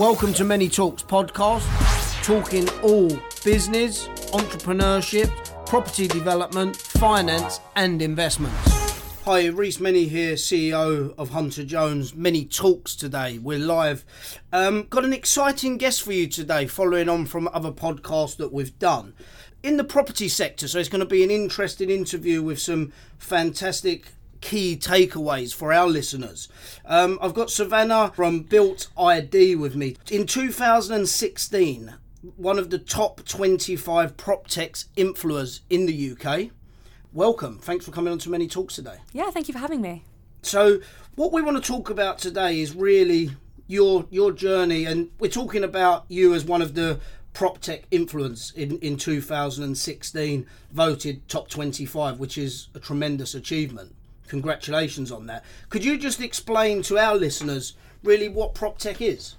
Welcome to Many Talks podcast, talking all business, entrepreneurship, property development, finance, and investments. Hi, Reese Many here, CEO of Hunter Jones. Many talks today. We're live. Um, got an exciting guest for you today, following on from other podcasts that we've done in the property sector. So it's going to be an interesting interview with some fantastic key takeaways for our listeners. Um, I've got Savannah from Built ID with me. In 2016, one of the top 25 prop tech influencers in the UK. Welcome. Thanks for coming on to Many Talks today. Yeah, thank you for having me. So, what we want to talk about today is really your your journey, and we're talking about you as one of the prop tech influence in, in 2016 voted top 25 which is a tremendous achievement congratulations on that could you just explain to our listeners really what prop tech is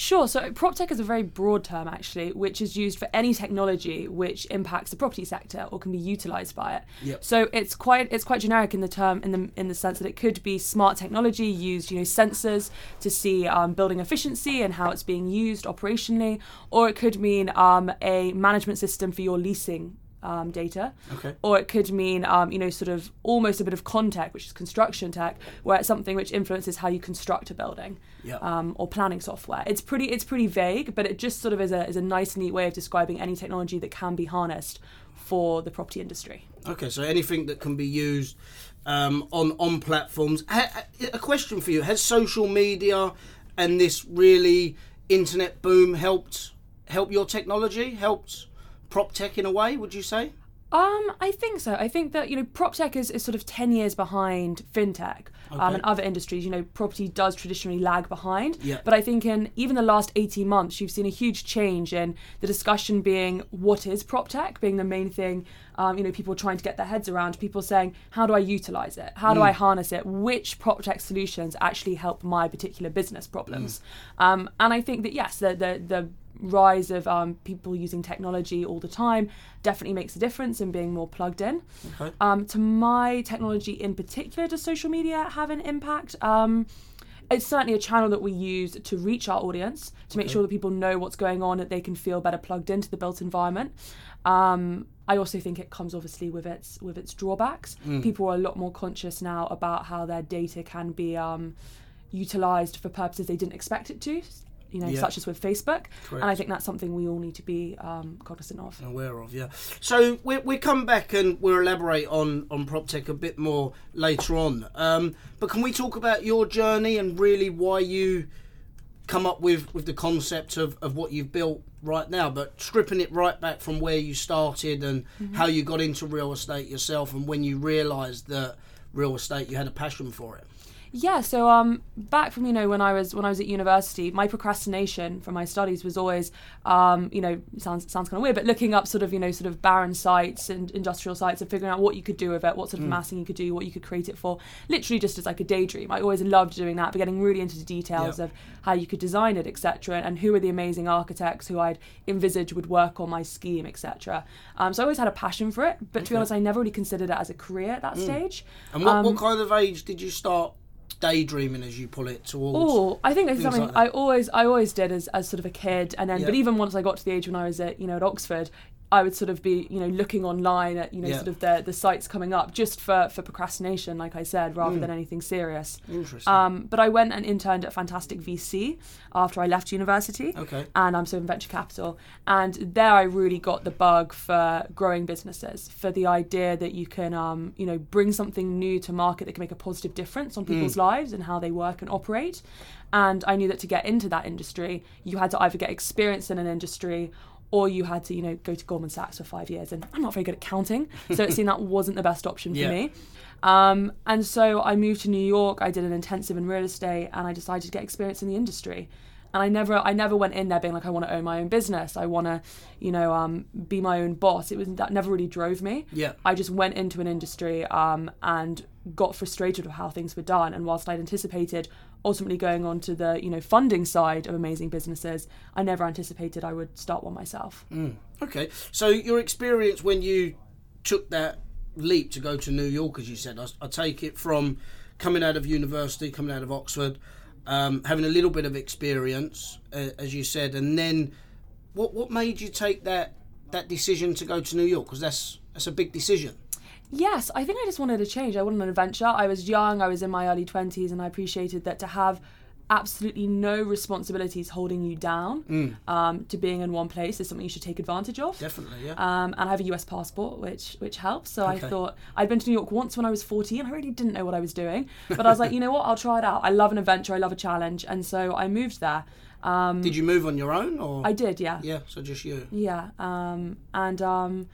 Sure. So prop tech is a very broad term, actually, which is used for any technology which impacts the property sector or can be utilised by it. Yep. So it's quite it's quite generic in the term in the in the sense that it could be smart technology used, you know, sensors to see um, building efficiency and how it's being used operationally, or it could mean um, a management system for your leasing um, data. Okay. Or it could mean, um, you know, sort of almost a bit of contech, which is construction tech, where it's something which influences how you construct a building. Yeah. Um, or planning software. It's pretty it's pretty vague, but it just sort of is a is a nice neat way of describing any technology that can be harnessed for the property industry. Okay, so anything that can be used um, on on platforms. Ha- a question for you: Has social media and this really internet boom helped help your technology? Helped prop tech in a way? Would you say? Um, I think so. I think that you know, prop tech is, is sort of ten years behind fintech um, and other industries. You know, property does traditionally lag behind. Yeah. But I think in even the last eighteen months, you've seen a huge change in the discussion being what is prop tech being the main thing. Um, you know, people trying to get their heads around. People saying, how do I utilize it? How do I harness it? Which prop tech solutions actually help my particular business problems? Um, and I think that yes, the the the rise of um, people using technology all the time definitely makes a difference in being more plugged in. Okay. Um, to my technology in particular, does social media have an impact? Um, it's certainly a channel that we use to reach our audience to make sure that people know what's going on, that they can feel better plugged into the built environment. Um, I also think it comes obviously with its with its drawbacks. People are a lot more conscious now about how their data can be um, utilized for purposes they didn't expect it to. You know, Yeah. such as with Facebook, and I think that's something we all need to be um, cognizant of. aware of, yeah. So we we come back and we'll elaborate on on prop tech a bit more later on. Um, but can we talk about your journey and really why you come up with with the concept of of what you've built right now, but stripping it right back from where you started and how you got into real estate yourself and when you realised that real estate you had a passion for it. Yeah, so um, back from you know when I was when I was at university, my procrastination for my studies was always, um, you know, sounds sounds kind of weird, but looking up sort of you know sort of barren sites and industrial sites and figuring out what you could do with it, what sort of massing you could do, what you could create it for, literally just as like a daydream. I always loved doing that, but getting really into the details Yeah. of how you could design it, etc., and who are the amazing architects who I'd envisage would work on my scheme, etc. Um, so I always had a passion for it, but to be honest, I never really considered it as a career at that stage. And what, Um, what kind of age did you start daydreaming, as you pull it, towards? Oh, I think it's something like. I always I always did as, as sort of a kid, and then but even once I got to the age when I was at you know at Oxford, I would sort of be you know looking online at you know Yeah. sort of the the sites coming up just for for procrastination, like I said, rather than anything serious. Interesting. Um, but I went and interned at Fantastic VC after I left university. Okay. And I'm so in venture capital. And there I really got the bug for growing businesses, for the idea that you can, um, you know, bring something new to market that can make a positive difference on people's lives and how they work and operate. And I knew that to get into that industry, you had to either get experience in an industry or you had to, you know, go to Goldman Sachs for five years. And I'm not very good at counting, so it seemed that wasn't the best option for Yeah. me. Um, and so I moved to New York. I did an intensive in real estate, and I decided to get experience in the industry. And I never, I never went in there being like, I want to own my own business. I want to, you know, um, be my own boss. It was that never really drove me. Yeah. I just went into an industry um, and got frustrated with how things were done. And whilst I'd anticipated ultimately going on to the, you know, funding side of amazing businesses, I never anticipated I would start one myself. Okay, so your experience when you took that leap to go to New York, as you said, I, I take it from coming out of university, coming out of Oxford, um, having a little bit of experience, uh, as you said, and then what what made you take that that decision to go to New York? Because that's that's a big decision. Yes, I think I just wanted a change. I wanted an adventure. I was young, I was in my early 20s, and I appreciated that to have absolutely no responsibilities holding you down um, to being in one place is something you should take advantage of. Definitely, yeah. Um, and I have a US passport, which which helps. So I thought I'd been to New York once when I was 14. I really didn't know what I was doing, but I was like, you know what? I'll try it out. I love an adventure. I love a challenge, and so I moved there. Um, Did you move on your own, or I did, yeah. yeah? So just you. Yeah, um, and um,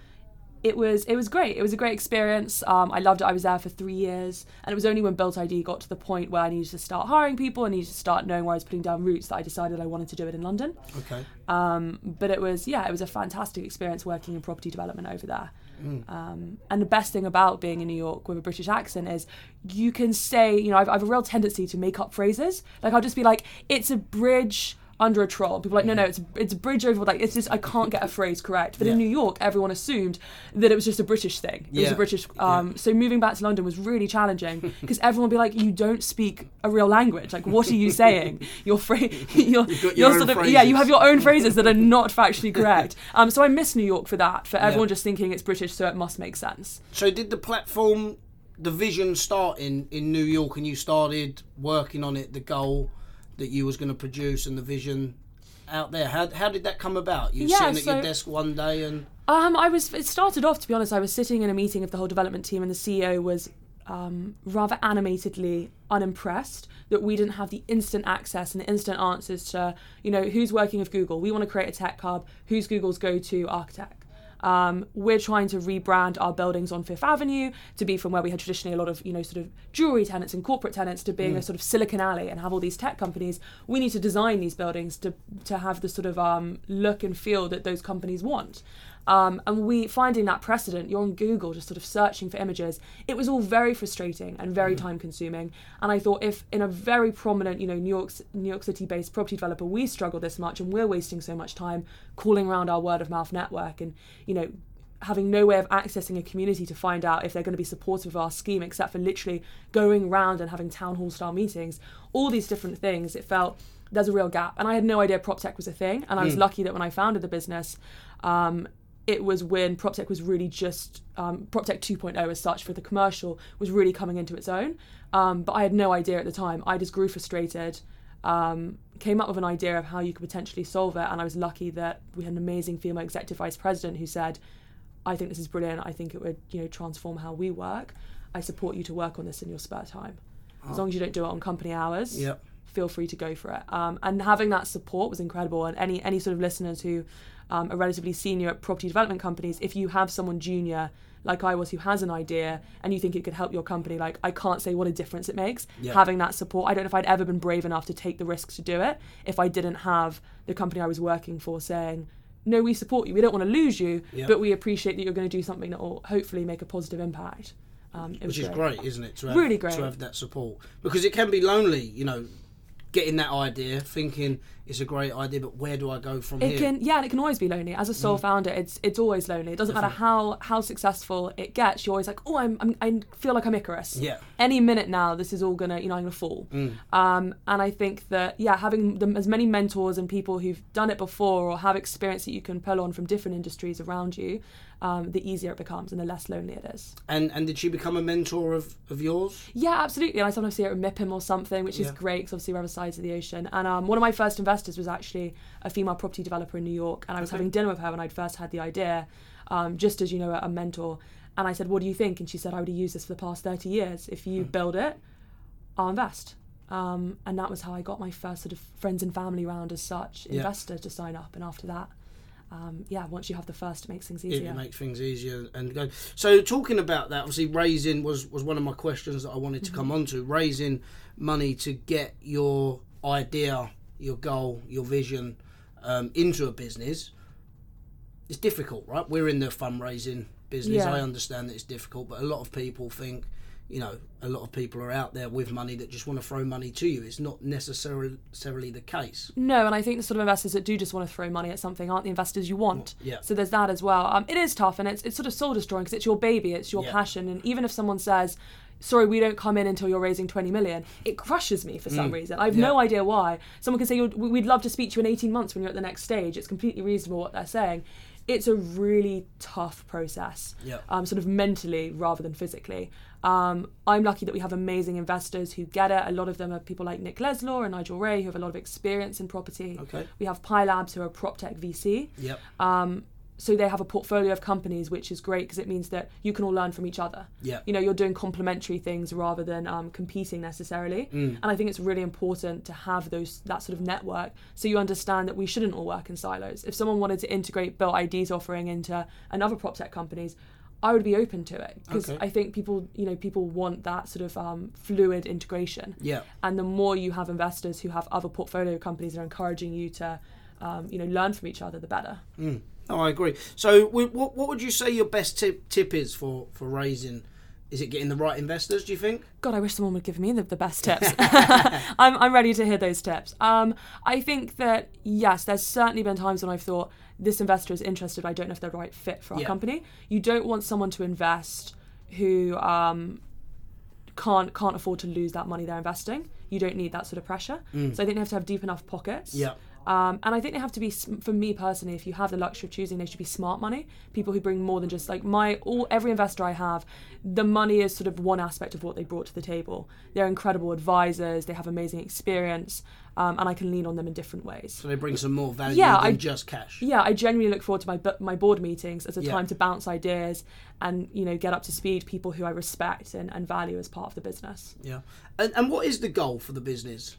it was it was great. It was a great experience. Um, I loved it. I was there for three years, and it was only when Built ID got to the point where I needed to start hiring people, I needed to start knowing where I was putting down roots, that I decided I wanted to do it in London. Okay. Um, but it was yeah, it was a fantastic experience working in property development over there. Um, and the best thing about being in New York with a British accent is you can say, you know, I've, I have a real tendency to make up phrases. Like I'll just be like, "It's a bridge." Under a troll, people are like no, no, it's it's a bridge over. Like it's just I can't get a phrase correct. But in New York, everyone assumed that it was just a British thing. It was a British. Um, So moving back to London was really challenging because everyone would be like, you don't speak a real language. Like what are you saying? Your phrase, your, your your sort of yeah, you have your own phrases that are not factually correct. Um, so I miss New York for that, for everyone Yeah. just thinking it's British, so it must make sense. So did the platform, the vision start in in New York, and you started working on it, the goal that you was going to produce, and the vision out there. How how did that come about? You Yeah, sitting at your desk one day and Um, I was. It started off, to be honest. I was sitting in a meeting of the whole development team, and the CEO was um, rather animatedly unimpressed that we didn't have the instant access and the instant answers to, you know, who's working with Google. We want to create a tech hub. Who's Google's go-to architect? Um, we're trying to rebrand our buildings on Fifth Avenue to be from where we had traditionally a lot of, you know, sort of jewelry tenants and corporate tenants to being a sort of Silicon Alley and have all these tech companies. We need to design these buildings to to have the sort of um, look and feel that those companies want. Um, and we finding that precedent, you're on Google just sort of searching for images. It was all very frustrating and very time consuming. And I thought if in a very prominent, you know, New York New York City based property developer we struggle this much and we're wasting so much time calling around our word of mouth network and you know having no way of accessing a community to find out if they're going to be supportive of our scheme except for literally going round and having town hall style meetings all these different things it felt there's a real gap and i had no idea prop tech was a thing and i was lucky that when i founded the business um, it was when PropTech was really just um, PropTech 2.0 as such for the commercial was really coming into its own. Um, but I had no idea at the time. I just grew frustrated, um, came up with an idea of how you could potentially solve it, and I was lucky that we had an amazing female executive vice president who said, "I think this is brilliant. I think it would you know transform how we work. I support you to work on this in your spare time, as long as you don't do it on company hours." Yep. feel free to go for it. Um, and having that support was incredible. And any any sort of listeners who um, are relatively senior at property development companies, if you have someone junior like I was who has an idea and you think it could help your company, like I can't say what a difference it makes. Yeah. Having that support, I don't know if I'd ever been brave enough to take the risks to do it if I didn't have the company I was working for saying. No, we support you. We don't want to lose you, Yeah. but we appreciate that you're going to do something that will hopefully make a positive impact. Um, which is great, isn't it? To have, Really great. to have that support because it can be lonely, you know, getting that idea, thinking it's a great idea, but where do I go from It here? can, yeah, and it can always be lonely. As a Mm. sole founder, it's it's always lonely. It doesn't matter how how successful it gets. You're always like, oh, I'm, I'm I feel like I'm Icarus. Yeah. Any minute now, this is all gonna, you know, I'm gonna fall. Mm. Um, and I think that yeah, having them, as many mentors and people who've done it before or have experience that you can pull on from different industries around you, um, the easier it becomes and the less lonely it is. And and did she become a mentor of, of yours? Yeah, absolutely. And I sometimes see her at MIPIM or something, which is great because obviously we're other sides of the ocean. And um, one of my first investors was actually a female property developer in New York. And I was Okay. having dinner with her when I'd first had the idea, um, just as, you know, a, mentor. And I said, What do you think? And she said, I would have used this for the past 30 years. If you build it, I'll invest. Um, and that was how I got my first sort of friends and family round as such, Yeah. investor to sign up. And after that, um, yeah, once you have the first, it makes things easier. it makes things easier and go. So talking about that, obviously raising was was one of my questions that I wanted to come on to. Raising money to get your idea, your goal, your vision um, into a business. It's difficult, right? We're in the fundraising business. Yeah. I understand that it's difficult, but a lot of people think, you know, a lot of people are out there with money that just want to throw money to you. It's not necessarily necessarily the case. No, and I think the sort of investors that do just want to throw money at something aren't the investors you want. Yeah. So there's that as well. Um, it is tough, and it's it's sort of soul destroying because it's your baby, it's your Yeah. passion, and even if someone says sorry, we don't come in until you're raising 20 million. It crushes me for some reason. I have no Mm. Idea why. Someone can say, we- we'd love to speak to you in 18 months when you're at the next stage. It's completely reasonable what they're saying. It's a really tough process, Yeah. um, sort of mentally rather than physically. Um, I'm lucky that we have amazing investors who get it. A lot of them are people like Nick Leslau and Nigel Ray who have a lot of experience in property. Okay. We have Pi Labs who are a prop tech VC. Yep. Um, so they have a portfolio of companies, which is great because it means that you can all learn from each other. Yeah. You know, you're doing complementary things rather than um, competing necessarily. Mm. And I think it's really important to have those that sort of network so you understand that we shouldn't all work in silos. If someone wanted to integrate Built ID's offering into another prop tech companies, I would be open to it because Okay. I think people, you know, people want that sort of um, fluid integration. Yeah. And the more you have investors who have other portfolio companies that are encouraging you to, um, you know, learn from each other, the better. Mm. Oh, I agree. So, what what would you say your best tip tip is for for raising? Is it getting the right investors? Do you think? God, I wish someone would give me the, the best tips. I'm, I'm ready to hear those tips. Um, I think that, yes, there's certainly been times when I've thought this investor is interested, I don't know if they're the right fit for our Yeah. company. You don't want someone to invest who um, can't can't afford to lose that money they're investing. You don't need that sort of pressure. So I think they have to have deep enough pockets. Yeah. Um, and I think they have to be, for me personally, if you have the luxury of choosing, they should be smart money. People who bring more than just like my all every investor I have, the money is sort of one aspect of what they brought to the table. They're incredible advisors. They have amazing experience, um, and I can lean on them in different ways. So they bring some more value Yeah, than I- just cash. Yeah, I genuinely look forward to my my board meetings as a Yeah. time to bounce ideas and you know get up to speed people who I respect and, and value as part of the business. Yeah. And and what is the goal for the business?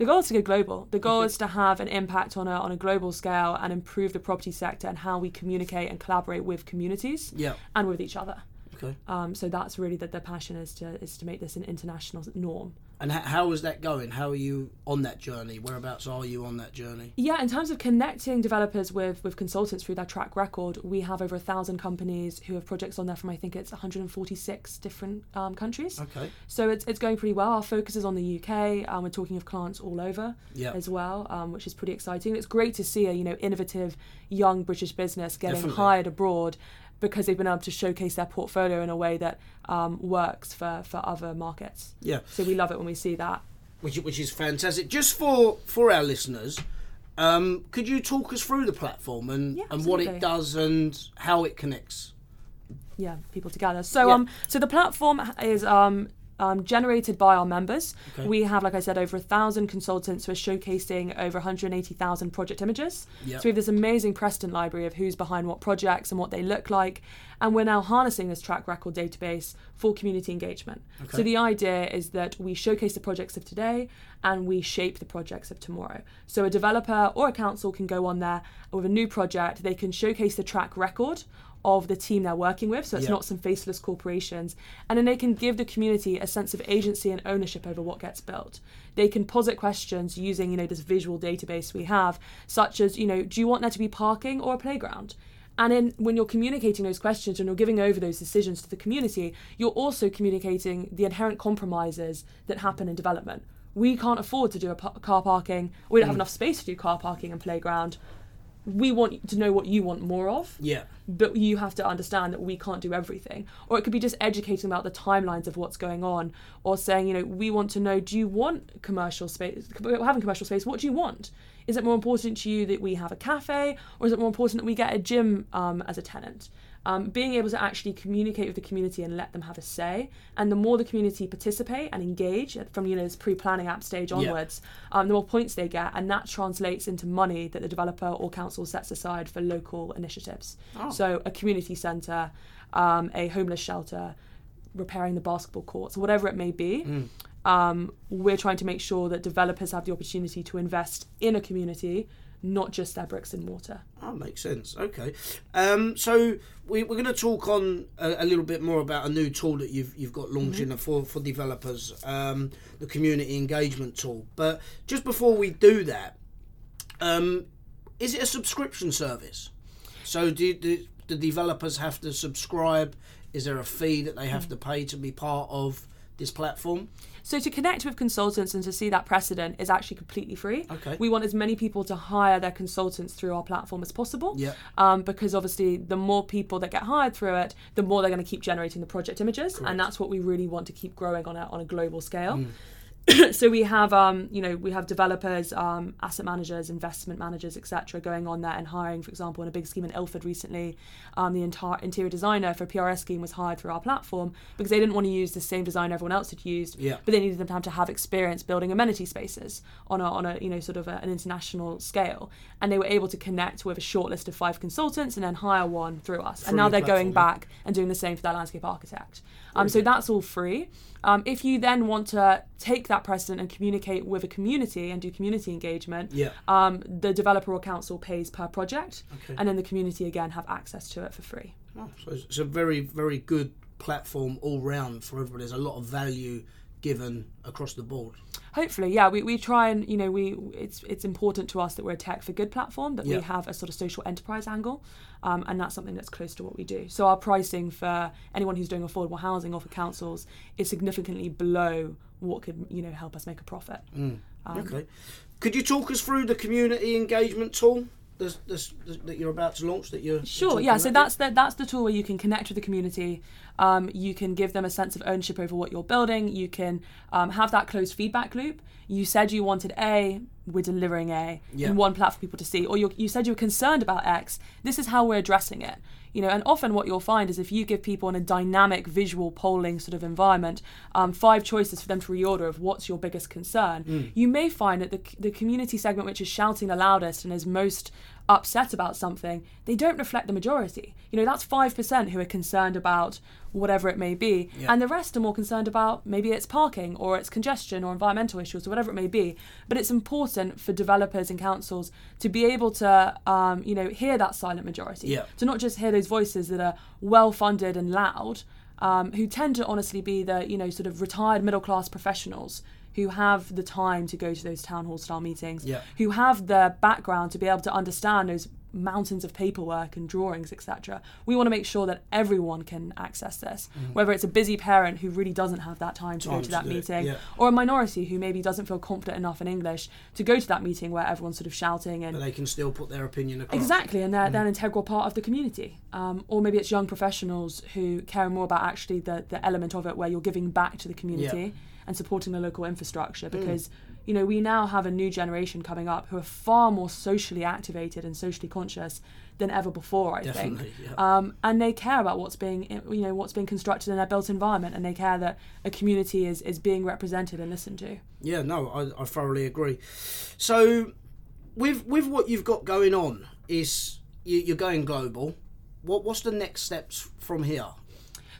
The goal is to go global. The goal is to have an impact on a, on a global scale and improve the property sector and how we communicate and collaborate with communities Yeah. and with each other. Okay. Um, so that's really that the passion is to is to make this an international norm. And how is that going? How are you on that journey? Whereabouts are you on that journey? Yeah, in terms of connecting developers with with consultants through their track record, we have over a thousand companies who have projects on there from I think it's 146 different um, countries. Okay. So it's, it's going pretty well. Our focus is on the UK. Um, we're talking of clients all over Yeah. as well, um, which is pretty exciting. It's great to see a you know innovative young British business getting Definitely. hired abroad because they've been able to showcase their portfolio in a way that um, works for, for other markets. Yeah. So we love it when we see that. Which which is fantastic. Just for for our listeners, um, could you talk us through the platform and Yeah, and what it does and how it connects? yeah people together so Yeah. um so the platform is um um, generated by our members. Okay. We have, like I said, over a thousand consultants who are showcasing over 180,000 project images. Yep. So we have this amazing precedent library of who's behind what projects and what they look like. And we're now harnessing this track record database for community engagement. Okay. So the idea is that we showcase the projects of today and we shape the projects of tomorrow. So a developer or a council can go on there with a new project, they can showcase the track record of the team they're working with. So it's Yeah. not some faceless corporations. And then they can give the community a sense of agency and ownership over what gets built. They can posit questions using, you know, this visual database we have, such as, you know, do you want there to be parking or a playground? And then when you're communicating those questions and you're giving over those decisions to the community, you're also communicating the inherent compromises that happen in development. We can't afford to do a pa- car parking. We don't have mm. enough space to do car parking and playground. We want to know what you want more of Yeah. but you have to understand that we can't do everything. Or it could be just educating about the timelines of what's going on, or saying, you know, we want to know, do you want commercial space? Having commercial space, what do you want? Is it more important to you that we have a cafe, or is it more important that we get a gym um, as a tenant? Um, being able to actually communicate with the community and let them have a say, and the more the community participate and engage from you know this pre-planning app stage onwards, um, the more points they get, and that translates into money that the developer or council sets aside for local initiatives. Oh. So a community centre, um, a homeless shelter, repairing the basketball courts, whatever it may be. Um, we're trying to make sure that developers have the opportunity to invest in a community, not just their bricks and mortar. That makes sense. Okay. Um, so we, we're going to talk on a, a little bit more about a new tool that you've you've got launching for for developers, um, the community engagement tool. But just before we do that, um, is it a subscription service? So do, do the developers have to subscribe? Is there a fee that they have to pay to be part of this platform? So to connect with consultants and to see that precedent is actually completely free. Okay. We want as many people to hire their consultants through our platform as possible. Yeah. Um, because obviously, the more people that get hired through it, the more they're going to keep generating the project images, Correct. and that's what we really want to keep growing on a on a global scale. Mm. so we have um, you know we have developers um, asset managers investment managers etc going on there and hiring for example in a big scheme in ilford recently um, the entire interior designer for a prs scheme was hired through our platform because they didn't want to use the same design everyone else had used Yeah. but they needed them to have to have experience building amenity spaces on a, on a you know sort of a, an international scale and they were able to connect with a short list of five consultants and then hire one through us Through and now they're going yeah. back and doing the same for their landscape architect um, so that's all free um, if you then want to take that precedent and communicate with a community and do community engagement, Yeah. um, the developer or council pays per project, Okay. and then the community again have access to it for free. Oh, so it's it's a very, very good platform all round for everybody. There's a lot of value given across the board. Hopefully, yeah, we, we try and you know we it's it's important to us that we're a tech for good platform that Yeah. we have a sort of social enterprise angle, um, and that's something that's close to what we do. So our pricing for anyone who's doing affordable housing or for councils is significantly below what could you know help us make a profit. Um, okay. Could you talk us through the community engagement tool that's, that's, that you're about to launch? That you're Sure. Yeah. So about? that's the that's the tool where you can connect with the community. Um, you can give them a sense of ownership over what you're building. You can um, have that closed feedback loop. You said you wanted A, we're delivering A Yeah. in one platform for people to see, or you you said you were concerned about X. This is how we're addressing it. You know, and often what you'll find is if you give people in a dynamic visual polling sort of environment, um, five choices for them to reorder of what's your biggest concern, you may find that the, the community segment which is shouting the loudest and is most upset about something, they don't reflect the majority. You know, that's 5% who are concerned about whatever it may be, Yeah. and the rest are more concerned about maybe it's parking or it's congestion or environmental issues or whatever it may be. But it's important for developers and councils to be able to, um, you know, hear that silent majority, Yeah. to not just hear those voices that are well funded and loud. Um, who tend to honestly be the you know sort of retired middle class professionals who have the time to go to those town hall style meetings Yeah. who have the background to be able to understand those mountains of paperwork and drawings, etc. We want to make sure that everyone can access this, whether it's a busy parent who really doesn't have that time to. Time go to that meeting, yeah. or a minority who maybe doesn't feel confident enough in English to go to that meeting where everyone's sort of shouting and But they can still put their opinion across. Exactly, and they're, Mm. they're an integral part of the community. Um, or maybe it's young professionals who care more about actually the, the element of it where you're giving back to the community Yeah. Mm. and supporting the local infrastructure because, you know, we now have a new generation coming up who are far more socially activated and socially conscious than ever before, I Definitely, think. yeah. Um, and they care about what's being, you know, what's being constructed in their built environment and they care that a community is, is being represented and listened to. Yeah, no, I, I thoroughly agree. So, with with what you've got going on, is you, you're going global. What what's the next steps from here?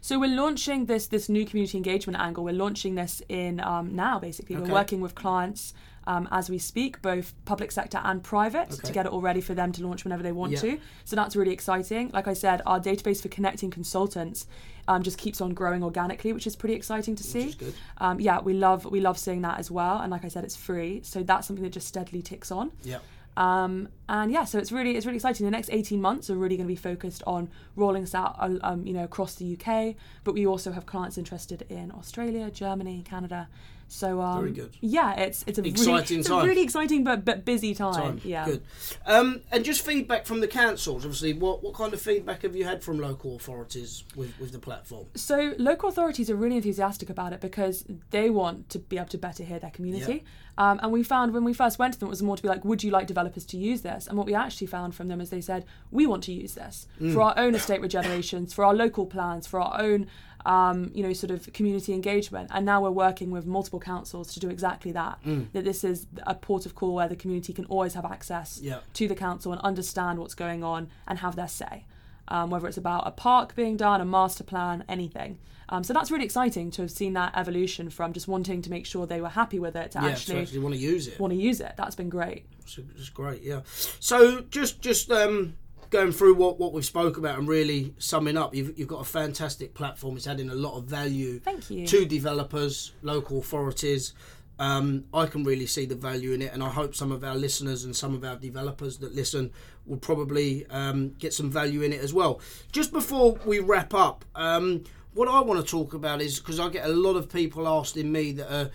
So we're launching this this new community engagement angle. We're launching this in um, now. Basically, Okay. we're working with clients um, as we speak, both public sector and private, Okay. to get it all ready for them to launch whenever they want Yeah. to. So that's really exciting. Like I said, our database for connecting consultants um, just keeps on growing organically, which is pretty exciting to see. Um, yeah, we love we love seeing that as well. And like I said, it's free, so that's something that just steadily ticks on. Yeah, Um, and yeah, so it's really it's really exciting. The next eighteen months are really going to be focused on rolling this out, uh, um, you know, across the UK. But we also have clients interested in Australia, Germany, Canada. So um, Very good. Yeah, it's it's a Exciting really, it's time. a really exciting but but busy time. time. Yeah. Good. Um, and just feedback from the councils. Obviously, what what kind of feedback have you had from local authorities with with the platform? So local authorities are really enthusiastic about it because they want to be able to better hear their community. Um, and we found when we first went to them, it was more to be like, would you like developers to use this? And what we actually found from them is they said, we want to use this for our own estate regenerations, for our local plans, for our own, um, you know, sort of community engagement. And now we're working with multiple councils to do exactly that. That this is a port of call where the community can always have access Yeah. to the council and understand what's going on and have their say. Um, whether it's about a park being done, a master plan, anything. Um, so that's really exciting to have seen that evolution from just wanting to make sure they were happy with it to yeah, actually so actually want to use it. want to use it. That's been great. It's, it's great, yeah. So just just um, going through what, what we've spoke about and really summing up, you've, you've got a fantastic platform. It's adding a lot of value Thank you. to developers, local authorities. Um, I can really see the value in it, and I hope some of our listeners and some of our developers that listen will probably um, get some value in it as well. Just before we wrap up, um, what I want to talk about is because I get a lot of people asking me that are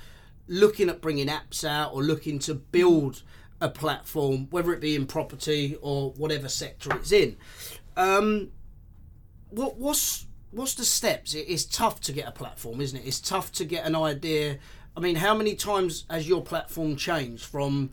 looking at bringing apps out or looking to build a platform, whether it be in property or whatever sector it's in. Um, what what's what's the steps? It, it's tough to get a platform, isn't it? It's tough to get an idea. I mean, how many times has your platform changed from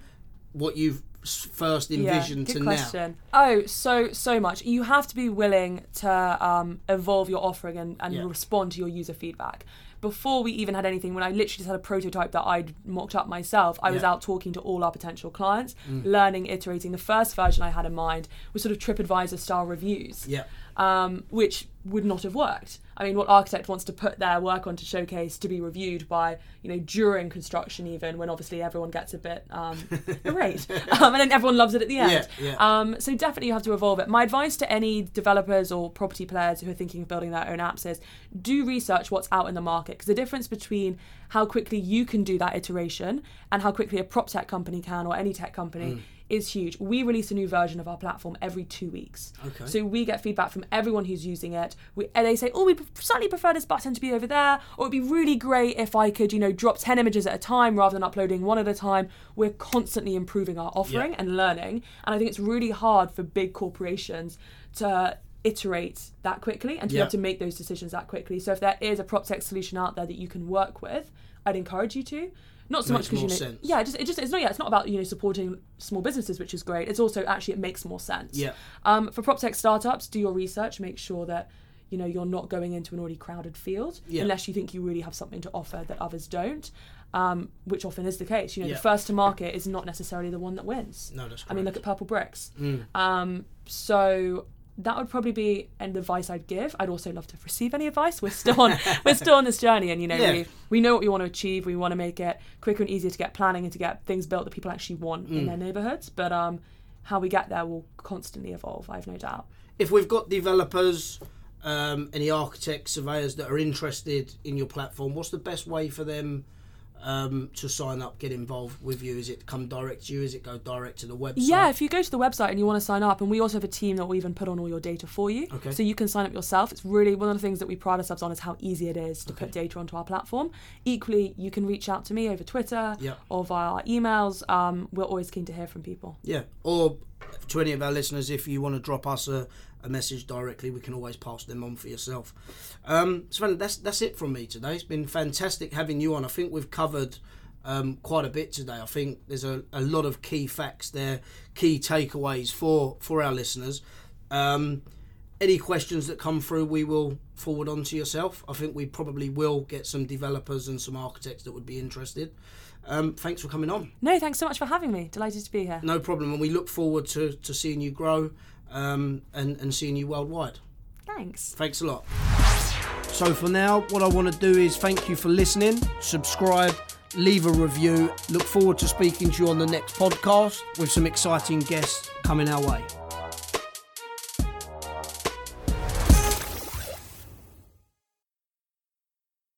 what you've first envisioned good to question. Oh, so so much. You have to be willing to um, evolve your offering and, and Yeah. respond to your user feedback. Before we even had anything, when I literally just had a prototype that I'd mocked up myself, I was out talking to all our potential clients, Mm. learning, iterating. The first version I had in mind was sort of TripAdvisor style reviews? Yeah. um, which would not have worked. I mean, what architect wants to put their work onto showcase to be reviewed by, you know, during construction, even when obviously everyone gets a bit um, irate, um, and then everyone loves it at the end. Yeah, yeah. Um, so definitely you have to evolve it. My advice to any developers or property players who are thinking of building their own apps is do research what's out in the market because the difference between how quickly you can do that iteration and how quickly a prop tech company can or any tech company Mm. Is huge. We release a new version of our platform every two weeks. Okay. So we get feedback from everyone who's using it. We, and they say, "Oh, we slightly prefer this button to be over there," or "It'd be really great if I could, you know, drop ten images at a time rather than uploading one at a time." We're constantly improving our offering Yeah. and learning, and I think it's really hard for big corporations to iterate that quickly and to be able to make those decisions that quickly. So if there is a prop tech solution out there that you can work with, I'd encourage you to. Not so much because you know, sense. yeah, it just it just it's not yeah, it's not about you know supporting small businesses, which is great. It's also actually it makes more sense. Yeah. Um, for prop tech startups, do your research. Make sure that you know you're not going into an already crowded field Yeah. unless you think you really have something to offer that others don't. Um, which often is the case. You know, Yeah. the first to market is not necessarily the one that wins. No, that's correct. I mean, look at Purple Bricks. Mm. Um, so that would probably be an advice I'd give. I'd also love to receive any advice. We're still on we're still on this journey, and you know Yeah. we we know what we want to achieve. We want to make it quicker and easier to get planning and to get things built that people actually want Mm. in their neighborhoods. But um, how we get there will constantly evolve. I have no doubt. if we've got developers, um, any architects, surveyors that are interested in your platform, what's the best way for them um, to sign up, get involved with you? Is it come direct to you? Is it go direct to the website? Yeah, if you go to the website and you want to sign up, and we also have a team that will even put on all your data for you. Okay. So you can sign up yourself. It's really one of the things that we pride ourselves on is how easy it is to put data onto our platform. Equally, you can reach out to me over Twitter Yeah. or via our emails. Um, we're always keen to hear from people. Yeah, or to any of our listeners, if you want to drop us a, a message directly, we can always pass them on for yourself. Um, Sven, that's that's it from me today. It's been fantastic having you on. I think we've covered um, quite a bit today. I think there's a, a lot of key facts there, key takeaways for for our listeners. Um, any questions that come through, we will forward on to yourself. I think we probably will get some developers and some architects that would be interested. Um, thanks for coming on. No, thanks so much for having me. Delighted to be here. No problem, and we look forward to, to seeing you grow um, and, and seeing you worldwide. Thanks. Thanks a lot. So, for now, what I want to do is thank you for listening, subscribe, leave a review. Look forward to speaking to you on the next podcast with some exciting guests coming our way.